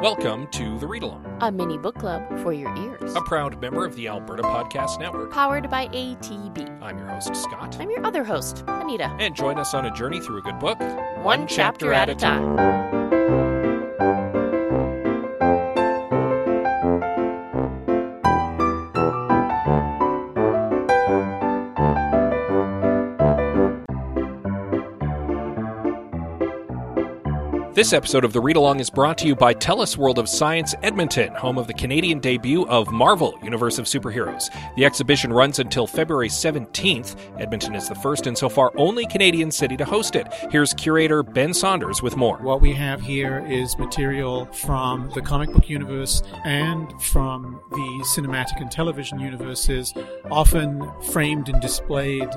Welcome to the Read Along, a mini book club for your ears. a proud member of the Alberta Podcast Network. Powered by ATB. I'm your host, Scott. I'm your other host, Anita. And join us on a journey through a good book, One chapter at a time. This episode of the Read Along is brought to you by TELUS World of Science Edmonton, home of the Canadian debut of Marvel Universe of Superheroes. The exhibition runs until February 17th. Edmonton is the first and so far only Canadian city to host it. Here's curator Ben Saunders with more. What we have here is material from the comic book universe and from the cinematic and television universes, often framed and displayed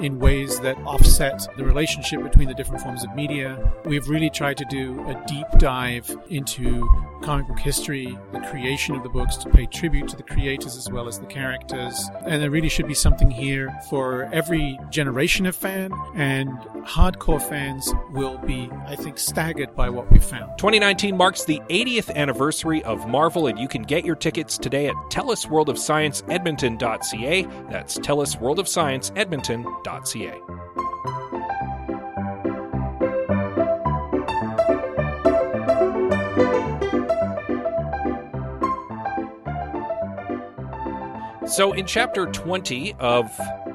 in ways that offset the relationship between the different forms of media. We've really tried to do a deep dive into comic book history, the creation of the books, to pay tribute to the creators as well as the characters. And there really should be something here for every generation of fan, and hardcore fans will be, I think, staggered by what we found. 2019 marks the 80th anniversary of Marvel, and you can get your tickets today at tellusworldofscienceedmonton.ca. That's TELUSWorldOfScienceEdmonton.ca. So, in chapter 20 of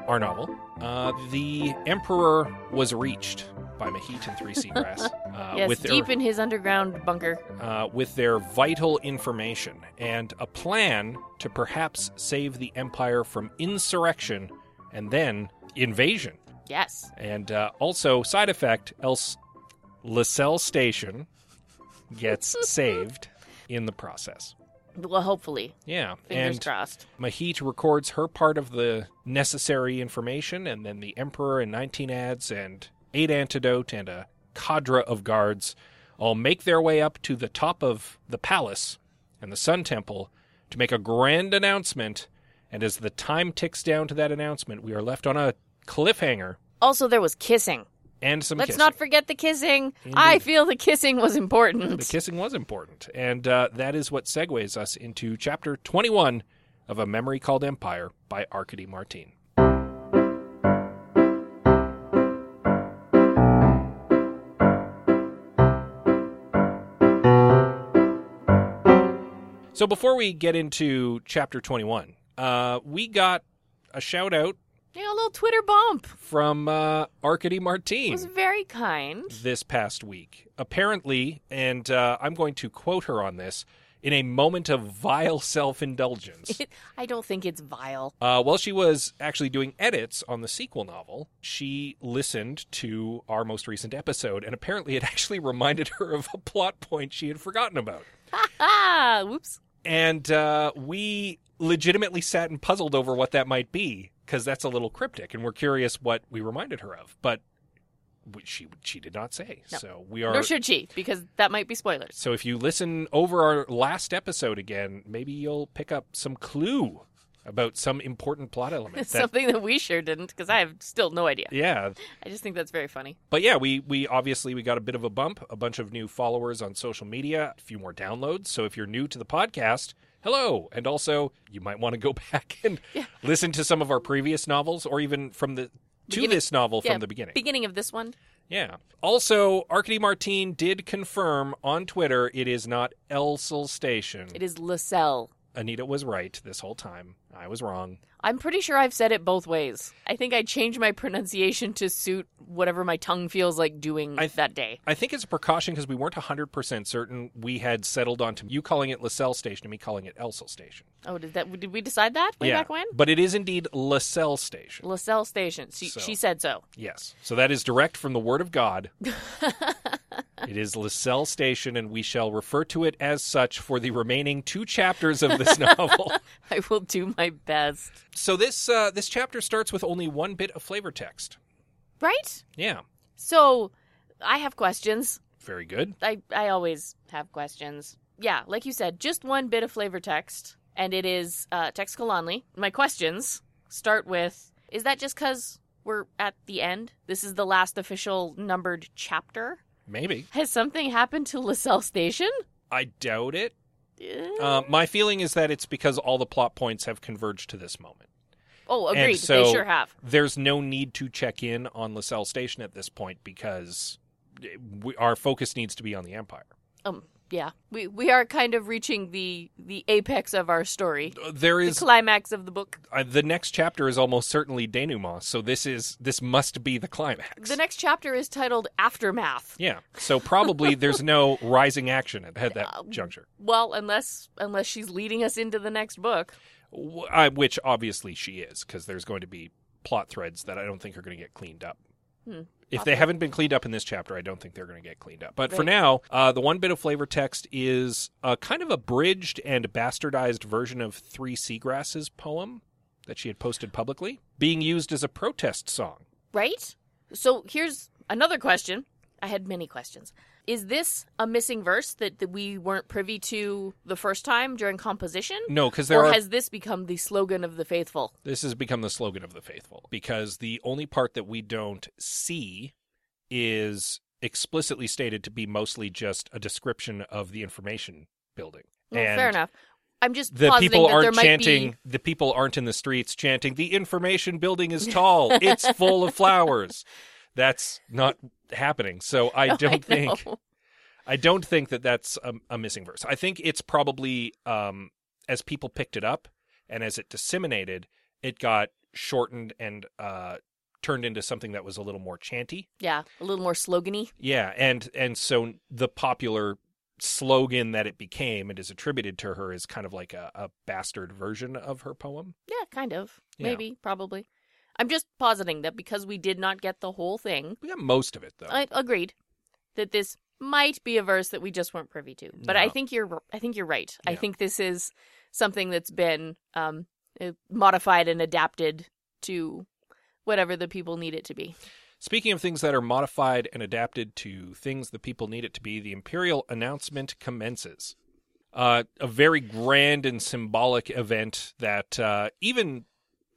our novel, uh, the Emperor was reached by Mahit and Three Seagrass. Uh, yes, with their, deep in his underground bunker. uh, with their vital information and a plan to perhaps save the Empire from insurrection and then invasion. Yes. And uh, also, side effect, else Lacelle Station gets saved in the process. Well, hopefully. Yeah. Fingers and crossed. Mahit records her part of the necessary information, and then the Emperor and 19 Adze and 8 antidote and a cadre of guards all make their way up to the top of the palace and the Sun Temple to make a grand announcement. And as the time ticks down to that announcement, we are left on a cliffhanger Also, there was kissing. And some Let's kissing. not forget the kissing. I feel the kissing was important. The kissing was important. And uh, that is what segues us into chapter 21 of A Memory Called Empire by Arkady Martine. So before we get into chapter 21, uh, we got a shout out yeah, a little Twitter bump. from uh, Arkady It was very kind. this past week. Apparently, and uh, I'm going to quote her on this, in a moment of vile self indulgence. I don't think it's vile. Uh, while she was actually doing edits on the sequel novel, she listened to our most recent episode, and apparently it actually reminded her of a plot point she had forgotten about. Ah, whoops. And uh, we legitimately sat and puzzled over what that might be, because that's a little cryptic, and we're curious what we reminded her of. But she she did not say. No. So we are Nor should she, because that might be spoilers. So if you listen over our last episode again, maybe you'll pick up some clue about some important plot element. that- Something that we sure didn't, because I have still no idea. yeah, I just think that's very funny. but yeah, we we obviously we got a bit of a bump, a bunch of new followers on social media, a few more downloads. So if you're new to the podcast, hello, and also you might want to go back and listen to some of our previous novels, or even from the to Beginning- this novel Yeah, from the beginning. Beginning of this one. yeah. Also, Arkady Martine did confirm on Twitter it is not Elsel Station. It is Lacelle. Anita was right this whole time. I was wrong. I'm pretty sure I've said it both ways. I think I changed my pronunciation to suit whatever my tongue feels like doing th- that day. I think it's a precaution because we weren't 100% certain. We had settled on to you calling it LaSalle Station and me calling it Elsel Station. Oh, did that? Did we decide that way yeah. back when? But it is indeed LaSalle Station. LaSalle Station. She, So. she said so. yes. So that is direct from the Word of God. it is LaSalle Station, and we shall refer to it as such for the remaining two chapters of this novel. I will do my best. so this uh, this chapter starts with only one bit of flavor text. Right? Yeah. So, I have questions. Very good. I, I always have questions. Yeah, like you said, just one bit of flavor text, and it is uh, Teixcalaanli. My questions start with Is that just because we're at the end? This is the last official numbered chapter? Maybe. Has something happened to LaSalle Station? I doubt it. Uh, my feeling is that it's because all the plot points have converged to this moment. oh, agreed. so- they sure have. There's no need to check in on LaSalle Station at this point because we, our focus needs to be on the Empire. Um, yeah, we we are kind of reaching the the apex of our story, There is the climax of the book. uh, the next chapter is almost certainly denouement, so this is this must be the climax. The next chapter is titled Aftermath. yeah, so probably there's no rising action at, at that Uh, juncture, Well, unless unless she's leading us into the next book. W- which obviously she is, because there's going to be plot threads that I don't think are going to get cleaned up. Hmm, If they haven't been cleaned up in this chapter, I don't think they're going to get cleaned up. But for now, uh, the one bit of flavor text is a kind of abridged and bastardized version of Three Seagrasses poem that she had posted publicly, being used as a protest song. Right? So here's another question. I had many questions. Is this a missing verse that, that we weren't privy to the first time during composition? No, because there Or are has this become the slogan of the faithful? This has become the slogan of the faithful because the only part that we don't see is explicitly stated to be mostly just a description of the information building. Well, and fair enough. I'm just The people aren't chanting. be. The people aren't in the streets chanting. The information building is tall. it's full of flowers. That's not happening. So I No, don't think. I don't think that that's a, a missing verse. I think it's probably um, as people picked it up and as it disseminated, it got shortened and uh, turned into something that was a little more chanty. Yeah, a little more slogany. Yeah, and and so the popular slogan that it became and is attributed to her is kind of like a, a bastard version of her poem. Yeah, kind of. Yeah. Maybe, probably. I'm just positing that because we did not get the whole thing, We got most of it though. I agreed that this might be a verse that we just weren't privy to. But I think you're I think you're right. I think this is something that's been um, uh, modified and adapted to whatever the people need it to be. Speaking of things that are modified and adapted to things the people need it to be, the Imperial announcement commences. Uh, a very grand and symbolic event that uh, even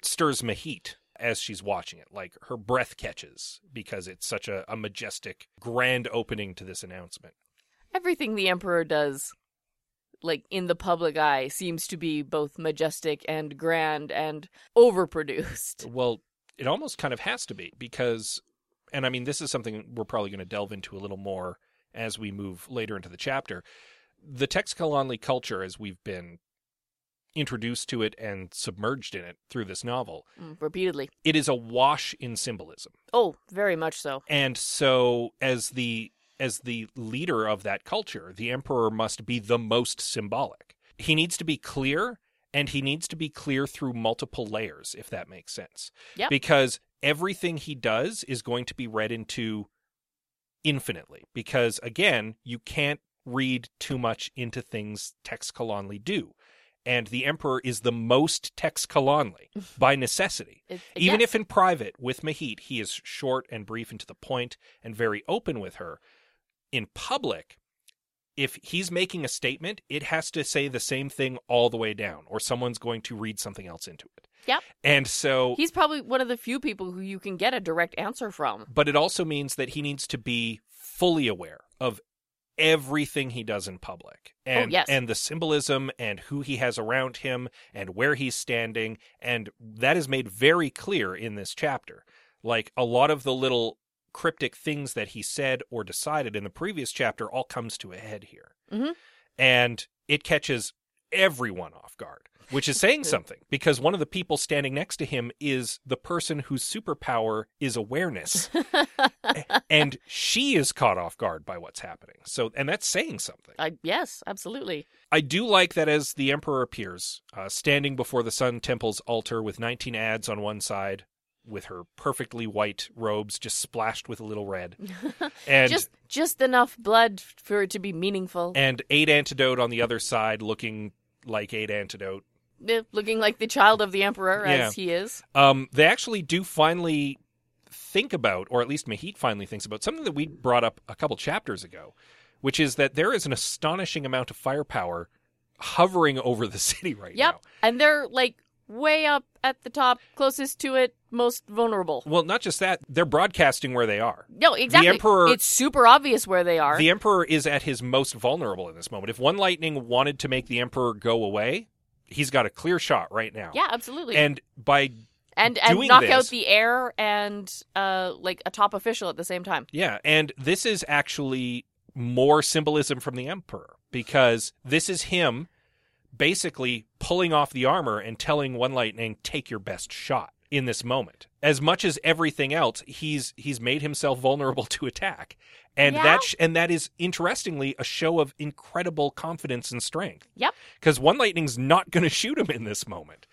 stirs Mahit as she's watching it. Like her breath catches because it's such a, a majestic, grand opening to this announcement. Everything the emperor does like in the public eye seems to be both majestic and grand and overproduced. Well, it almost kind of has to be because, and I mean, this is something we're probably going to delve into a little more as we move later into the chapter. The Teixcalaanli culture, as we've been introduced to it and submerged in it through this novel, Mm, repeatedly. it is awash in symbolism. Oh, very much so. And so, as the as the leader of that culture, the emperor must be the most symbolic. He needs to be clear, and he needs to be clear through multiple layers, if that makes sense. Yep. Because everything he does is going to be read into infinitely. Because again, you can't read too much into things Tex do. And the emperor is the most Teixcalaanli by necessity. It- Even yes. if in private with Mahit, he is short and brief and to the point and very open with her, in public, if he's making a statement, it has to say the same thing all the way down, or someone's going to read something else into it. Yep. And so, He's probably one of the few people who you can get a direct answer from. but it also means that he needs to be fully aware of everything he does in public and yes. and the symbolism and who he has around him and where he's standing and that is made very clear in this chapter like a lot of the little cryptic things that he said or decided in the previous chapter all comes to a head here Mhm. and it catches everyone off guard which is saying something because one of the people standing next to him is the person whose superpower is awareness and she is caught off guard by what's happening. So, and that's saying something. I, yes, absolutely. I do like that as the Emperor appears, uh, standing before the Sun Temple's altar with 19 Adze on one side, with her perfectly white robes just splashed with a little red, and just just enough blood for it to be meaningful. and eight antidote on the other side, looking like eight antidote. Eh, Looking like the child of the emperor Yeah. as he is. Um, they actually do finally think about, or at least Mahit finally thinks about, something that we brought up a couple chapters ago, which is that there is an astonishing amount of firepower hovering over the city right Yep. now. And they're like way up at the top, closest to it, most vulnerable. Well, not just that, they're broadcasting where they are. No, exactly. The Emperor- it's super obvious where they are. The Emperor is at his most vulnerable in this moment. If One Lightning wanted to make the Emperor go away, he's got a clear shot right now. yeah, absolutely. And by and and knock this- out the air and uh like a top official at the same time. Yeah, and this is actually more symbolism from the Emperor because this is him basically pulling off the armor and telling One Lightning, "Take your best shot." In this moment, as much as everything else, he's he's made himself vulnerable to attack, and Yeah. that sh- and that is interestingly a show of incredible confidence and strength. Yep. Because One Lightning's not going to shoot him in this moment.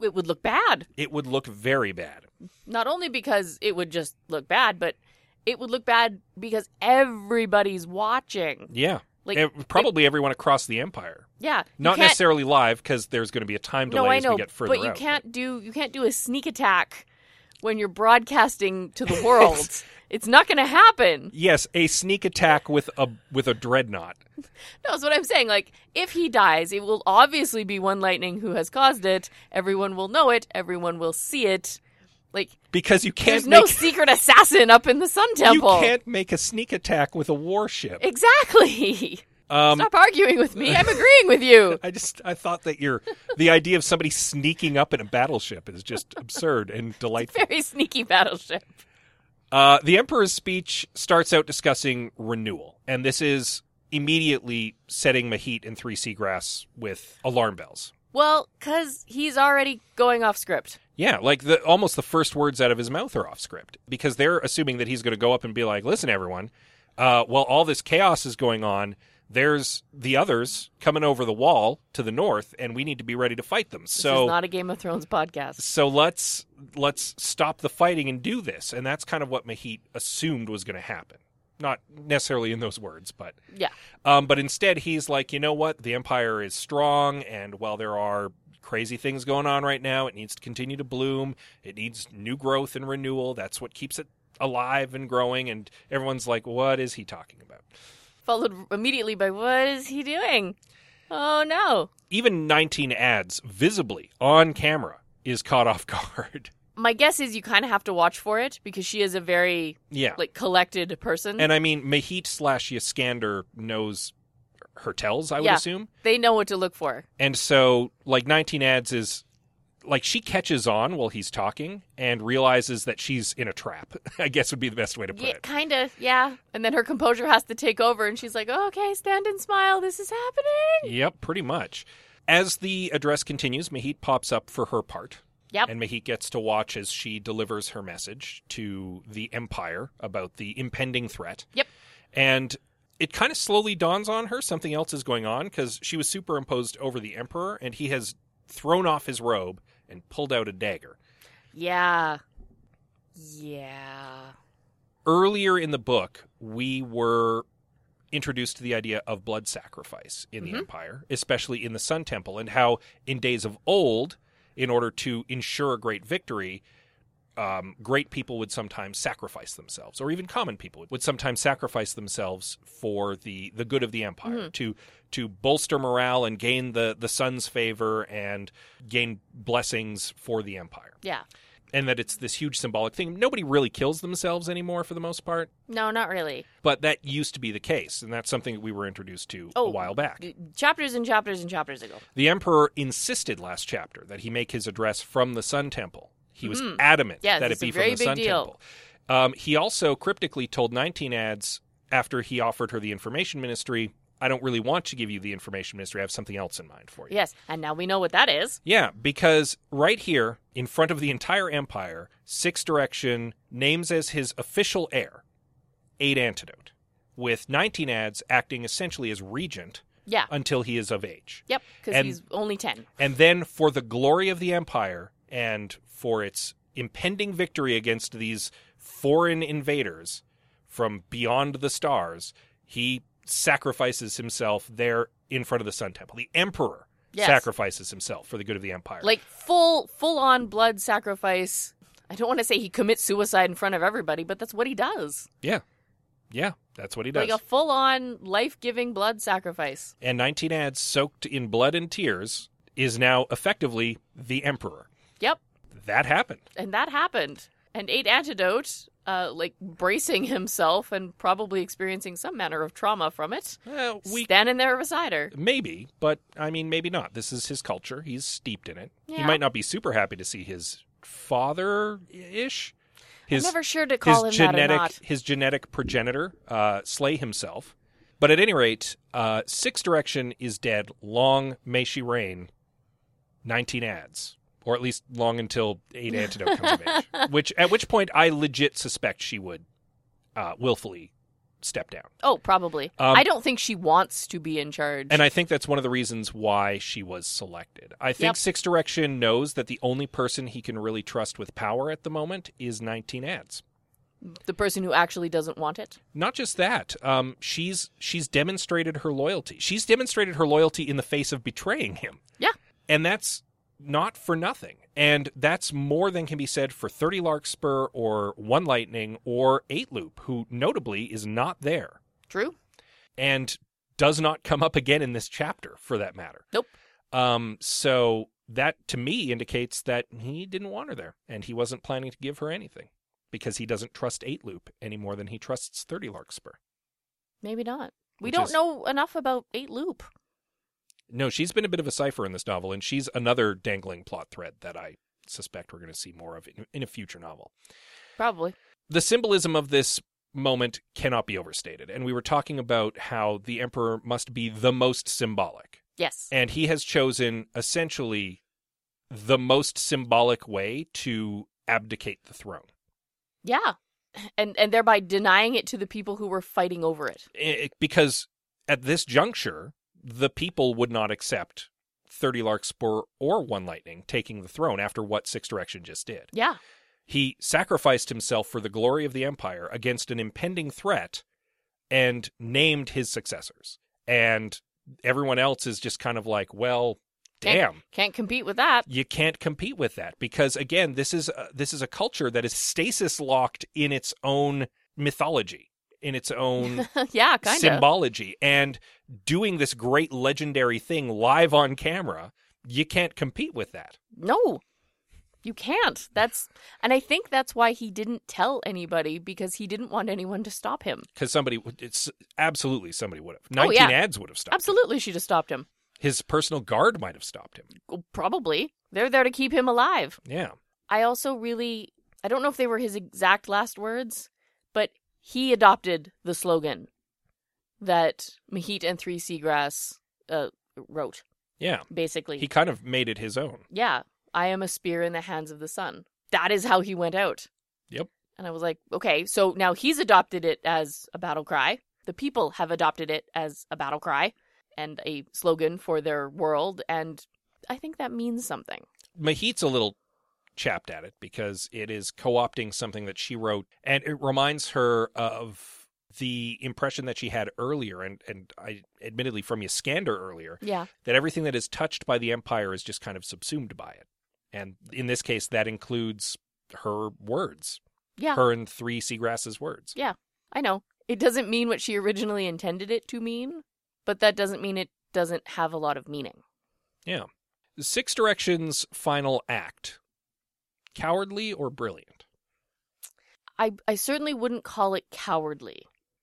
It would look bad. It would look very bad. Not only because it would just look bad, but it would look bad because everybody's watching. Yeah, Like Eh, probably everyone across the Empire. yeah, Not necessarily live because there's going to be a time delay No, I as know, we get further but you out. can't do you can't do a sneak attack when you're broadcasting to the world. it's not going to happen. Yes, a sneak attack with a with a dreadnought. No, that's what I'm saying. Like, if he dies, it will obviously be one lightning who has caused it. Everyone will know it. Everyone will see it. Like, Because you can't there's no secret assassin up in the Sun Temple. you can't make a sneak attack with a warship. Exactly. Um, Stop arguing with me. I'm agreeing with you. I just I thought that you're the idea of somebody sneaking up in a battleship is just absurd and delightful. Very sneaky battleship. Uh, the Emperor's speech starts out discussing renewal, and this is immediately setting Mahit and Three Seagrass with alarm bells. Well, because he's already going off script. Yeah, like the almost the first words out of his mouth are off script because they're assuming that he's going to go up and be like, "Listen, everyone, uh, while all this chaos is going on, there's the others coming over the wall to the north, and we need to be ready to fight them." This So, is not a Game of Thrones podcast. so let's let's stop the fighting and do this, and that's kind of what Mahit assumed was going to happen. Not necessarily in those words, but Yeah. um, but instead, he's like, you know what? The Empire is strong, and while there are crazy things going on right now, it needs to continue to bloom. It needs new growth and renewal. That's what keeps it alive and growing. And everyone's like, what is he talking about? Followed immediately by, what is he doing? Oh, no. Even 19 Adze visibly on camera is caught off guard. My guess is you kind of have to watch for it because she is a very, yeah. like, collected person. and I mean, Mahit slash Yskandr knows her tells, I would Yeah. assume. they know what to look for. And so, like, 19 Adze is like she catches on while he's talking and realizes that she's in a trap, I guess would be the best way to put Yeah, it. kind of, yeah. And then her composure has to take over, and she's like, oh, okay, stand and smile. This is happening. Yep, pretty much. As the address continues, Mahit pops up for her part. Yep. And Mahit gets to watch as she delivers her message to the Empire about the impending threat. Yep. And it kind of slowly dawns on her something else is going on because she was superimposed over the Emperor and he has thrown off his robe and pulled out a dagger. Yeah. Yeah. earlier in the book, we were introduced to the idea of blood sacrifice in the Mhm. Empire, especially in the Sun Temple, and how in days of old, in order to ensure a great victory, um, great people would sometimes sacrifice themselves, or even common people would sometimes sacrifice themselves for the, the good of the empire to to bolster morale and gain the the sun's favor and gain blessings for the empire Yeah. And that it's this huge symbolic thing. Nobody really kills themselves anymore for the most part, No, not really. but that used to be the case, and that's something that we were introduced to Oh. a while back. Chapters and chapters and chapters ago. The emperor insisted last chapter that he make his address from the Sun Temple. He was adamant Mm-hmm. Yeah, that it be from the Sun deal. Temple. Um, he also cryptically told 19 Adze after he offered her the information ministry, "I don't really want to give you the information ministry. I have something else in mind for you." Yes, and now we know what that is. Yeah, because right here in front of the entire empire, Six Direction names as his official heir Eight Antidote, with 19 Adze acting essentially as regent Yeah. until he is of age. Yep, because he's only 10. And then for the glory of the empire and for its impending victory against these foreign invaders from beyond the stars, he sacrifices himself there in front of the Sun Temple. The emperor Yes. sacrifices himself for the good of the empire. Like full full on blood sacrifice. I don't want to say he commits suicide in front of everybody, but that's what he does. Yeah. Yeah, that's what he does. Like a full on life giving blood sacrifice. and 19 Adze soaked in blood and tears is now effectively the emperor. Yep. That happened. And that happened. And Eight Antidote, uh, like bracing himself and probably experiencing some manner of trauma from it, Uh, we standing there beside her. maybe, but I mean maybe not. This is his culture. He's steeped in it. He might not be super happy to see his father ish. His I'm never sure to call him his that or genetic not. his genetic progenitor uh, slay himself. But at any rate, uh, Six Direction is dead. Long may she reign. Nineteen Adze, or at least long until Eight Antidote comes of age. Which at which point I legit suspect she would uh, willfully step down. Oh, probably. Um, I don't think she wants to be in charge. And I think that's one of the reasons why she was selected. I think Yep. Six Direction knows that the only person he can really trust with power at the moment is 19 Adze. the person who actually doesn't want it. Not just that, um, she's she's demonstrated her loyalty. She's demonstrated her loyalty in the face of betraying him. Yeah. and that's not for nothing. And that's more than can be said for 30 Larkspur or One Lightning or Eight Loop, who notably is not there True? and does not come up again in this chapter for that matter. Nope. Um, so that to me indicates that he didn't want her there and he wasn't planning to give her anything because he doesn't trust Eight Loop any more than he trusts 30 Larkspur. Maybe not. We don't is- know enough about Eight Loop. No, she's been a bit of a cipher in this novel, and she's another dangling plot thread that I suspect we're going to see more of in, in a future novel. Probably. The symbolism of this moment cannot be overstated, and we were talking about how the Emperor must be the most symbolic. Yes. And he has chosen essentially the most symbolic way to abdicate the throne. yeah. And and thereby denying it to the people who were fighting over it. I- because at this juncture, the people would not accept 30 Larkspur or One Lightning taking the throne after what Six Direction just did. Yeah. He sacrificed himself for the glory of the Empire against an impending threat and named his successors. And everyone else is just kind of like, well, damn. Can't compete with that. you can't compete with that because again this is a, this is a culture that is stasis locked in its own mythology in its own yeah, kind of. symbology and doing this great legendary thing live on camera you can't compete with that No. You can't. That's and I think that's why he didn't tell anybody because he didn't want anyone to stop him. because somebody would- it's absolutely somebody would have Oh, 19 yeah. Adze would have stopped him. Absolutely should have stopped him. his personal guard might have stopped him oh, Probably. They're there to keep him alive. yeah I also really I don't know if they were his exact last words, but he adopted the slogan that Mahit and Three Seagrass uh, wrote. yeah Basically, he kind of made it his own yeah, I am a spear in the hands of the sun. That is how he went out. Yep. And I was like, okay, so now he's adopted it as a battle cry. The people have adopted it as a battle cry and a slogan for their world, and I think that means something. Mahit's a little chapped at it because it is co-opting something that she wrote and it reminds her of the impression that she had earlier and and I admittedly from Yskandr earlier Yeah. that everything that is touched by the empire is just kind of subsumed by it. And in this case that includes her words. Yeah. Her and three seagrasses words. Yeah. I know. It doesn't mean what she originally intended it to mean, but that doesn't mean it doesn't have a lot of meaning. Yeah. Six Directions final act. Cowardly or brilliant? I I certainly wouldn't call it cowardly.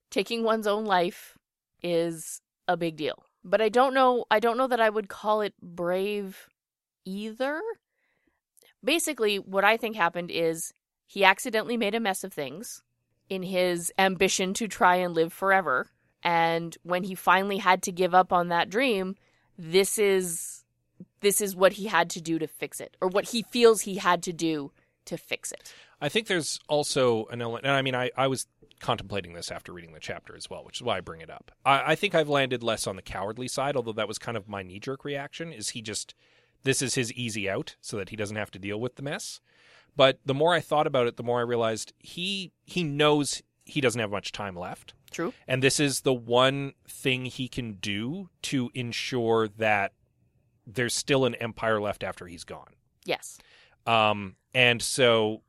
Taking one's own life is a big deal. But I don't know I don't know that I would call it brave either. Basically, what I think happened is he accidentally made a mess of things in his ambition to try and live forever. And when he finally had to give up on that dream, this is this is what he had to do to fix it or what he feels he had to do to fix it. I think there's also an element, and I mean, I, I was contemplating this after reading the chapter as well, which is why I bring it up. I, I think I've landed less on the cowardly side, although that was kind of my knee jerk reaction. Is he just this is his easy out so that he doesn't have to deal with the mess? But the more I thought about it, the more I realized he he knows he doesn't have much time left. True. And this is the one thing he can do to ensure that there's still an empire left after he's gone. Yes. Um, and so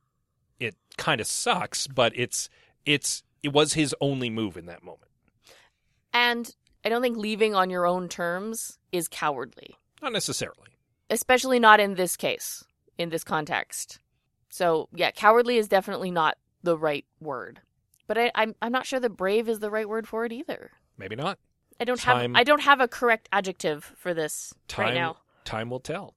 it kind of sucks, but it's it's it was his only move in that moment. And I don't think leaving on your own terms is cowardly. Not necessarily. especially not in this case, in this context. So yeah, cowardly is definitely not the right word. But I, I'm I'm not sure that brave is the right word for it either. Maybe not. I don't Time- have I don't have a correct adjective for this Time, right now. time will tell.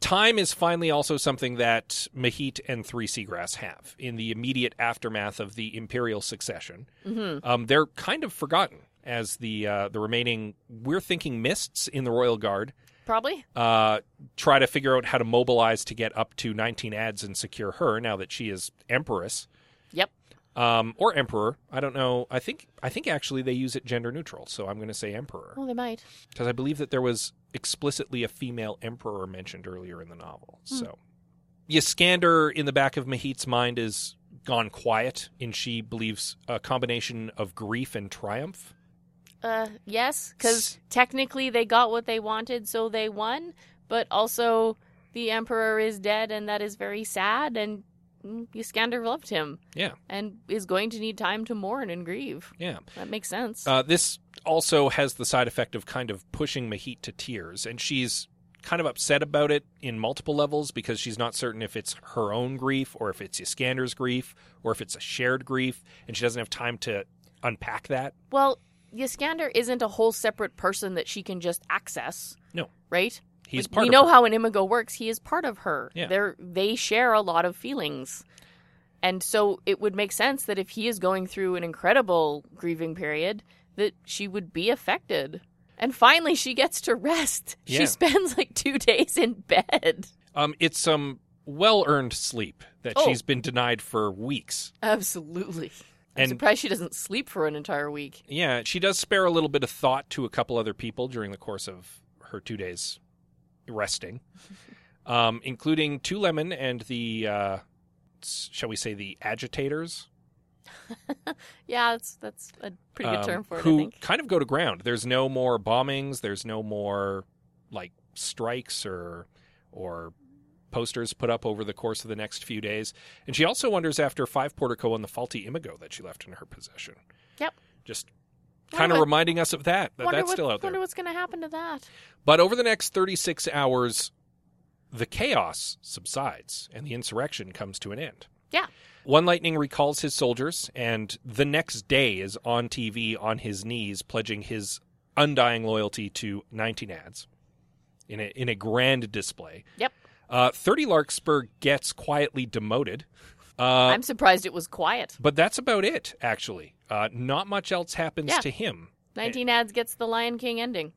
Time is finally also something that Mahit and Three Seagrass have in the immediate aftermath of the imperial succession. hmm Um, they're kind of forgotten as the uh, the remaining we're thinking mists in the royal guard Probably. uh, try to figure out how to mobilize to get up to 19 Adze and secure her now that she is empress Yep. Um, or emperor. I don't know. I think I think actually they use it gender neutral, so I'm going to say emperor Well, they might. because I believe that there was explicitly a female emperor mentioned earlier in the novel. Hmm. So Yskandr in the back of Mahit's mind is gone quiet, and she believes a combination of grief and triumph. Uh, yes, because technically they got what they wanted, so they won. But also, the emperor is dead, and that is very sad. And Yskandr loved him, Yeah, and is going to need time to mourn and grieve. yeah. That makes sense. Uh, this also has the side effect of kind of pushing Mahit to tears, and she's kind of upset about it in multiple levels because she's not certain if it's her own grief or if it's Yskandr's grief or if it's a shared grief, and she doesn't have time to unpack that. well, Yskandr isn't a whole separate person that she can just access. No. right? He's Like, part we know her. how an Imago works. He is part of her. Yeah. They're, they share a lot of feelings. And so it would make sense that if he is going through an incredible grieving period, that she would be affected. And finally, she gets to rest. Yeah. She spends like two days in bed. Um, it's some well-earned sleep that Oh. she's been denied for weeks. Absolutely. I'm And- surprised she doesn't sleep for an entire week. Yeah, she does spare a little bit of thought to a couple other people during the course of her two days resting, um, including Two Lemon and the, uh, shall we say, the agitators, Yeah, that's that's a pretty good um, term for it, who kind of go to ground. There's no more bombings. There's no more like strikes or or posters put up over the course of the next few days. And she also wonders after Five Portico and the faulty Imago that she left in her possession. Yep. Just kind of reminding us of that. that that's what- still out there. Wonder what's going to happen to that. But over the next 36 hours, the chaos subsides and the insurrection comes to an end. Yeah. One Lightning recalls his soldiers, and the next day is on TV on his knees, pledging his undying loyalty to 19 Adze in a, in a grand display. Yep. Uh, 30 Larkspur gets quietly demoted. Uh, I'm surprised it was quiet. but that's about it, actually. Uh, not much else happens Yeah. to him. 19 Adze gets the Lion King ending.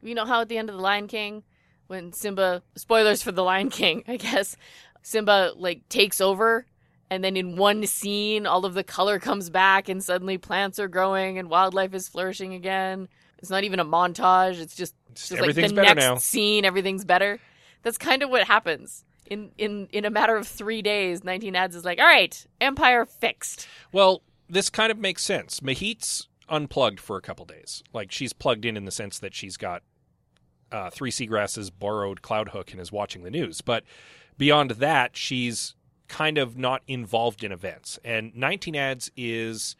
You know how at the end of the Lion King, when Simba, spoilers for the Lion King, I guess, Simba like takes over, and then in one scene, all of the color comes back, and suddenly plants are growing and wildlife is flourishing again. It's not even a montage; it's just, It's- just like everything's the better next now. scene, everything's better. That's kind of what happens. In, in, in a matter of three days, 19 Adze is like, all right, Empire fixed. Well, this kind of makes sense. Mahit's unplugged for a couple days. Like she's plugged in in the sense that she's got uh, Three Seagrasses borrowed Cloudhook and is watching the news. But beyond that, she's kind of not involved in events. And 19 Adze is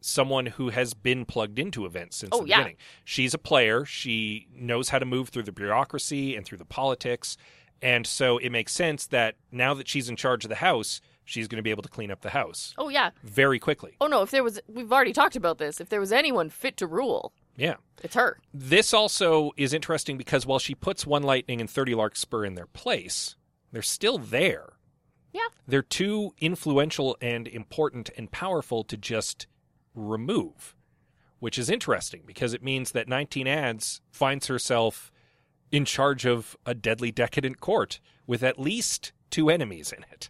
someone who has been plugged into events since Oh, the yeah. beginning. She's a player. She knows how to move through the bureaucracy and through the politics. And so it makes sense that now that she's in charge of the house, she's going to be able to clean up the house Oh, yeah. very quickly. Oh, no, if there was, we've already talked about this. If there was anyone fit to rule, Yeah. it's her. This also is interesting because while she puts one lightning and 30 larkspur in their place, they're still there. Yeah. They're too influential and important and powerful to just remove, which is interesting because it means that 19 Adze finds herself in charge of a deadly decadent court with at least two enemies in it.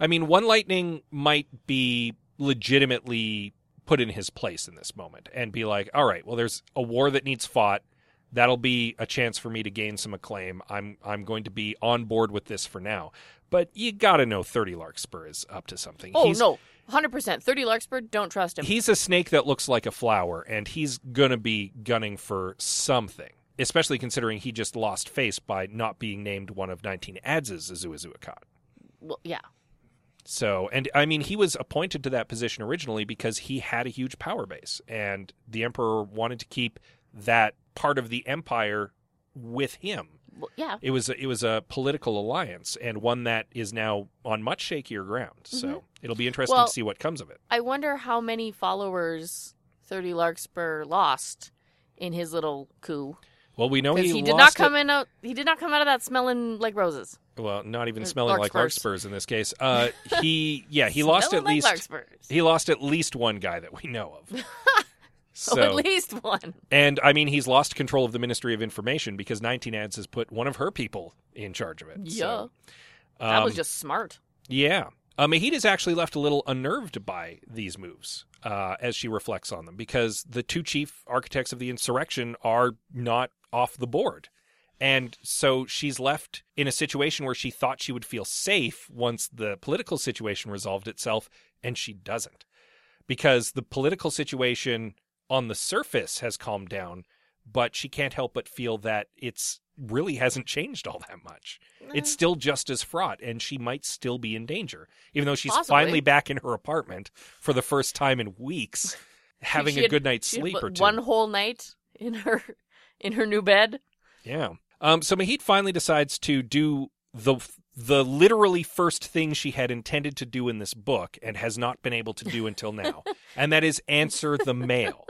I mean, one lightning might be legitimately put in his place in this moment and be like, all right, well, there's a war that needs fought. That'll be a chance for me to gain some acclaim. I'm I'm going to be on board with this for now. But you got to know 30 Larkspur is up to something. Oh, he's, no. 100%. 30 Larkspur, don't trust him. He's a snake that looks like a flower, and he's going to be gunning for something, especially considering he just lost face by not being named one of 19 Adze as ezuazuacat. well, yeah. So, and I mean, he was appointed to that position originally because he had a huge power base, and the emperor wanted to keep that part of the empire with him. Well, yeah. It was it was a political alliance and one that is now on much shakier ground. So it'll be interesting Mm-hmm. Well- to see what comes of it. I wonder how many followers 30 Larkspur lost in his little coup. Well, we know he, he, did not come it- in out. He did not come out of that smelling like roses. Well, not even smelling like larkspurs. larkspurs in this case. Uh, he yeah he lost at like least larkspurs. he lost at least one guy that we know of. oh, so at least one. and I mean he's lost control of the Ministry of Information because 19 Adze has put one of her people in charge of it. Yeah, So, that was um, just smart. Yeah. Uh, is actually left a little unnerved by these moves uh, as she reflects on them because the two chief architects of the insurrection are not off the board. And so she's left in a situation where she thought she would feel safe once the political situation resolved itself, and she doesn't. Because the political situation on the surface has calmed down, but she can't help but feel that it's really hasn't changed all that much it's still just as fraught and she might still be in danger even though she's Possibly. finally back in her apartment for the first time in weeks having a had- good night's had, sleep what, or two One whole night in her in her new bed. yeah um so mahit finally decides to do the the literally first thing she had intended to do in this book and has not been able to do until now and that is answer the mail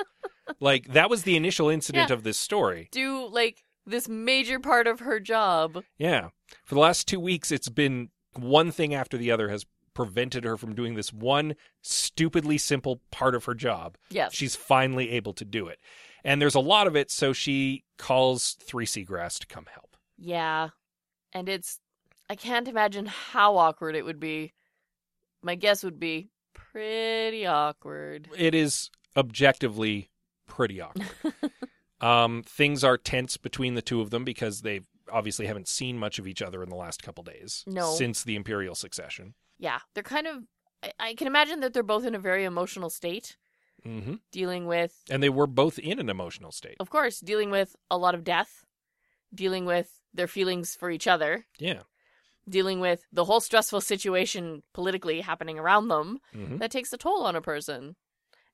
like that was the initial incident Yeah. of this story Do like this major part of her job. Yeah. For the last two weeks, it's been one thing after the other has prevented her from doing this one stupidly simple part of her job. Yes. She's finally able to do it. And there's a lot of it, so she calls Three Seagrass to come help. Yeah. And it's I can't imagine how awkward it would be. My guess would be pretty awkward. It is objectively pretty awkward. um, things are tense between the two of them because they obviously haven't seen much of each other in the last couple days No. since the imperial succession. Yeah. They're kind of I, I can imagine that they're both in a very emotional state, hmm dealing with And they were both in an emotional state. of course, dealing with a lot of death, dealing with their feelings for each other, Yeah. dealing with the whole stressful situation politically happening around them. hmm that takes a toll on a person.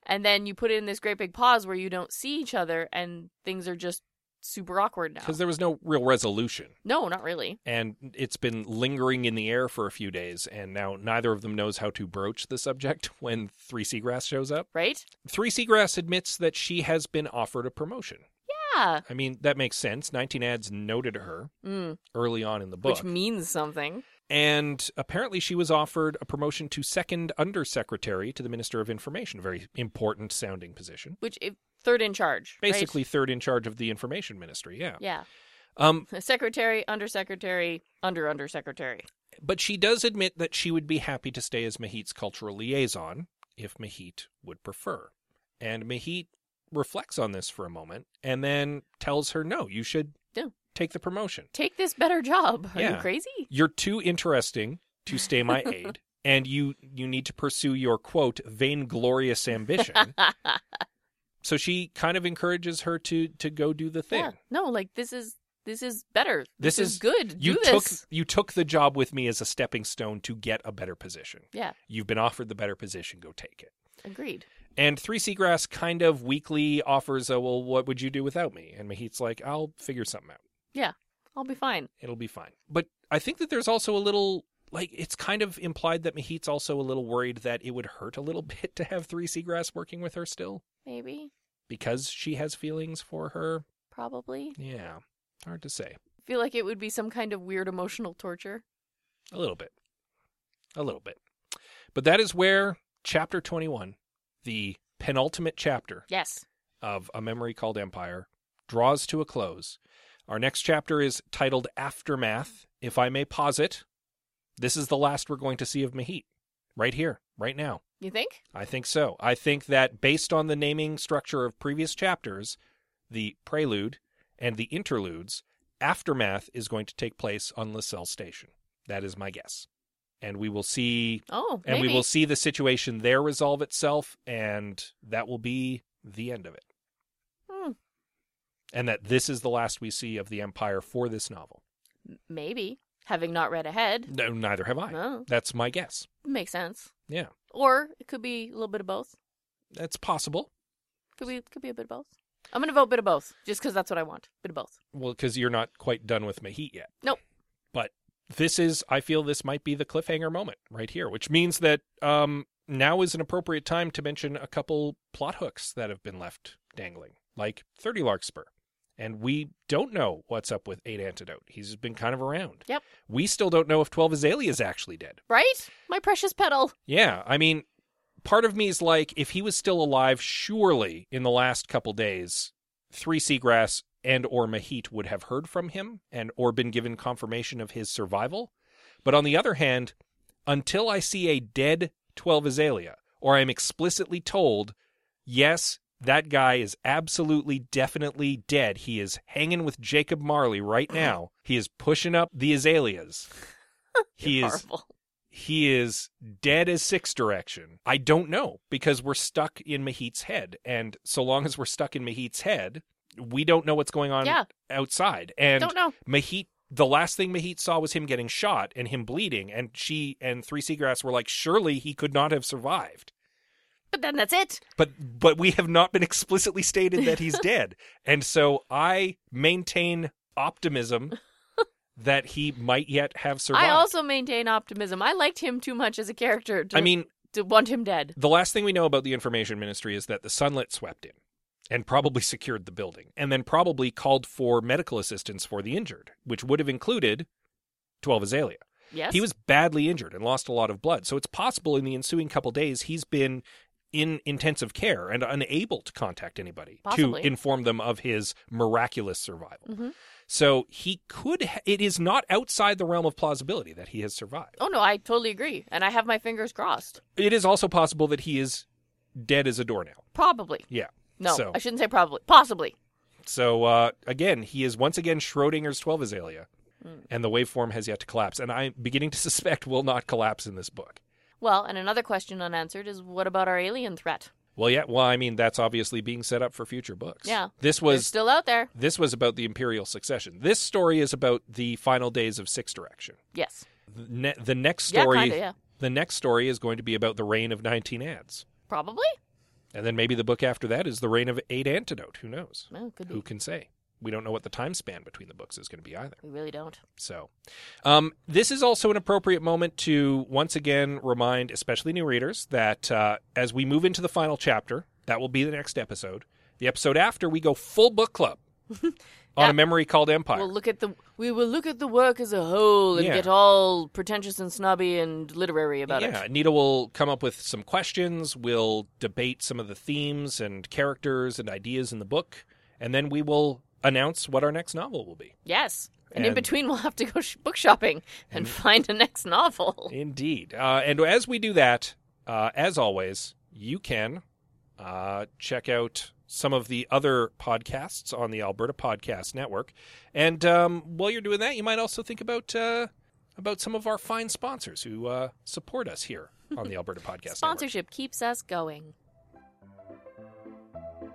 And then you put in this great big pause where you don't see each other and things are just super awkward now. because there was no real resolution No, not really. and it's been lingering in the air for a few days and now neither of them knows how to broach the subject when three seagrass shows up Right? three seagrass admits that she has been offered a promotion Yeah. i mean that makes sense 19 Adze noted her Mm, early on in the book which means something. And apparently she was offered a promotion to second undersecretary to the minister of information a very important sounding position Which if, third in charge. right? basically third in charge of the information ministry yeah Yeah. um Secretary, undersecretary, under undersecretary. But she does admit that she would be happy to stay as Mahit's cultural liaison if Mahit would prefer. And Mahit reflects on this for a moment and then tells her, no, you should Yeah. Take the promotion. Take this better job. Are Yeah. you crazy? You're too interesting to stay my aide, and you, you need to pursue your, quote, vainglorious ambition. so she kind of encourages her to, to go do the thing. Yeah. No, like this is this is better. This This, is- is good. You Do took this. you took the job with me as a stepping stone to get a better position. Yeah. You've been offered the better position, go take it. Agreed. And Three Seagrass kind of weakly offers a, well, what would you do without me? And Mahit's like, I'll figure something out. I'll be fine. It'll be fine. But I think that there's also a little, like, it's kind of implied that Mahit's also a little worried that it would hurt a little bit to have Three Seagrass working with her still Maybe. because she has feelings for her. Probably. Yeah, hard to say. feel like it would be some kind of weird emotional torture. A little bit. A little bit. But that is where chapter 21, the penultimate chapter Yes. of A Memory Called Empire draws to a close. Our next chapter is titled Aftermath. If I may posit, this is the last we're going to see of Mahit. Right here, right now. You think? I think so. I think that based on the naming structure of previous chapters, the prelude and the interludes, Aftermath is going to take place on LaSalle Station. That is my guess. And we will see Oh, and maybe. we will see the situation there resolve itself and that will be the end of it and that this is the last we see of the empire for this novel maybe. Having not read ahead. no neither have i No, that's my guess makes sense. yeah Or it could be a little bit of both. that's possible Could be could be a bit of both. I'm gonna vote bit of both, just because that's what I want. Bit of both. Well, because you're not quite done with Mahit yet. Nope. But this is, I feel this might be the cliffhanger moment right here, which means that um, now is an appropriate time to mention a couple plot hooks that have been left dangling, like 30 Larkspur. And we don't know what's up with 8 Antidote. He's been kind of around. Yep. We still don't know if 12 Azalea is actually dead. Right? My precious petal. Yeah, I mean, part of me is like, if he was still alive, surely in the last couple days, Three Seagrass and or Mahit would have heard from him and or been given confirmation of his survival. But on the other hand, until I see a dead 12 Azalea, or I'm explicitly told, yes, that guy is absolutely, definitely dead. He is hanging with Jacob Marley right now. He is pushing up the Azaleas. He is Horrible. he is dead as six direction. I don't know because we're stuck in Mahit's head. And so long as we're stuck in Mahit's head, we don't know what's going on Yeah. outside. And Don't know. Mahit, the last thing Mahit saw was him getting shot and him bleeding. And she and Three Seagrass were like, surely he could not have survived. But then that's it. But but we have not been explicitly stated that he's dead. And so I maintain optimism that he might yet have survived. I also maintain optimism. I liked him too much as a character to, I mean, to want him dead. The last thing we know about the information ministry is that the Sunlit swept in and probably secured the building and then probably called for medical assistance for the injured, which would have included 12 Azalea. Yes. He was badly injured and lost a lot of blood. So it's possible in the ensuing couple days he's been in intensive care and unable to contact anybody Possibly. to inform them of his miraculous survival. Mhm. So he could ha- it is not outside the realm of plausibility that he has survived. Oh no, I totally agree, and I have my fingers crossed. It is also possible that he is dead as a doornail. Probably. Yeah. No, So- I shouldn't say probably. Possibly. So uh, again, he is once again Schrodinger's 12 Azalea, Hmm. and the waveform has yet to collapse. And I'm beginning to suspect will not collapse in this book. Well, and another question unanswered is what about our alien threat? Well, yeah. Well, I mean, that's obviously being set up for future books. Yeah. This was still out there. this was about the Imperial succession. This story is about the final days of Six Direction. Yes. The, ne- the next Yeah, story, kinda, yeah. the next story is going to be about the reign of 19 Adze. Probably. And then maybe the book after that is the reign of eight antidote. Who knows? Well. Who can say? We don't know what the time span between the books is going to be either. We really don't. So, um, this is also an appropriate moment to once again remind, especially new readers, that uh, as we move into the final chapter, that will be the next episode. The episode after, we go full book club on Yeah. a memory called Empire. We'll look at the we will look at the work as a whole and Yeah. get all pretentious and snobby and literary about yeah, it. Yeah, Nita will come up with some questions. We'll debate some of the themes and characters and ideas in the book, and then we will announce what our next novel will be. Yes. And, in between, we'll have to go sh- book shopping and find a next novel. Indeed. Uh, and as we do that, uh, as always, you can uh, check out some of the other podcasts on the Alberta Podcast Network. And um, while you're doing that, you might also think about uh, about some of our fine sponsors who uh, support us here on the Alberta Podcast Network. Sponsorship keeps us going.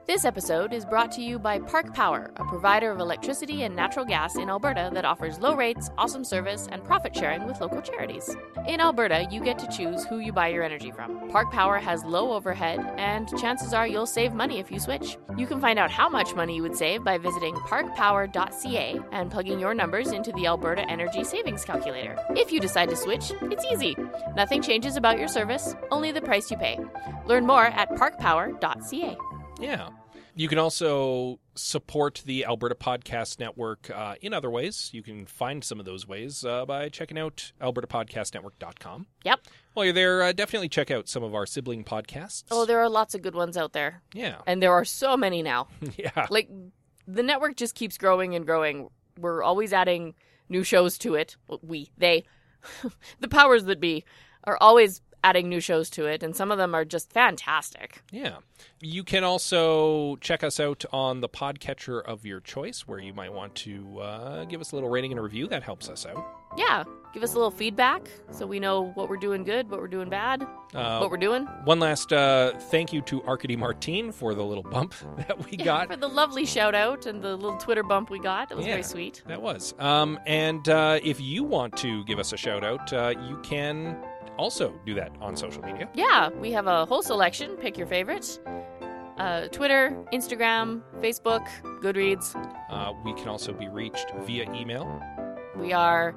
This episode is brought to you by Park Power, a provider of electricity and natural gas in Alberta that offers low rates, awesome service, and profit sharing with local charities. In Alberta, you get to choose who you buy your energy from. Park Power has low overhead, and chances are you'll save money if you switch. You can find out how much money you would save by visiting parkpower.ca and plugging your numbers into the Alberta Energy Savings Calculator. If you decide to switch, it's easy. Nothing changes about your service, only the price you pay. Learn more at parkpower.ca. Yeah. You can also support the Alberta Podcast Network uh, in other ways. You can find some of those ways uh, by checking out albertapodcastnetwork.com. Yep. While you're there, uh, definitely check out some of our sibling podcasts. Oh, there are lots of good ones out there. yeah. And there are so many now. yeah. Like, the network just keeps growing and growing. We're always adding new shows to it. We, they, the powers that be, are always adding new shows to it, and some of them are just fantastic. Yeah. You can also check us out on the podcatcher of your choice, where you might want to uh, give us a little rating and a review. That helps us out. Yeah, give us a little feedback so we know what we're doing good, what we're doing bad, Uh, what we're doing. one last uh, thank you to Arkady Martine for the little bump that we Yeah, got. for the lovely shout out and the little Twitter bump we got. That was Yeah. very sweet. That was. Um, and uh, if you want to give us a shout out, uh, you can also do that on social media. Yeah, we have a whole selection. Pick your favorites. Uh, Twitter, Instagram, Facebook, Goodreads. Uh, we can also be reached via email. We are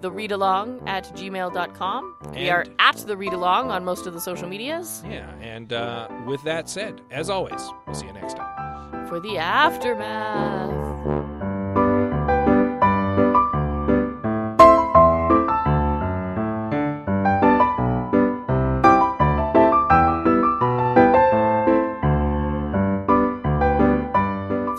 the read along at gmail.com. We are at the readalong on most of the social medias Yeah, and uh, with that said, as always, we'll see you next time. for the aftermath.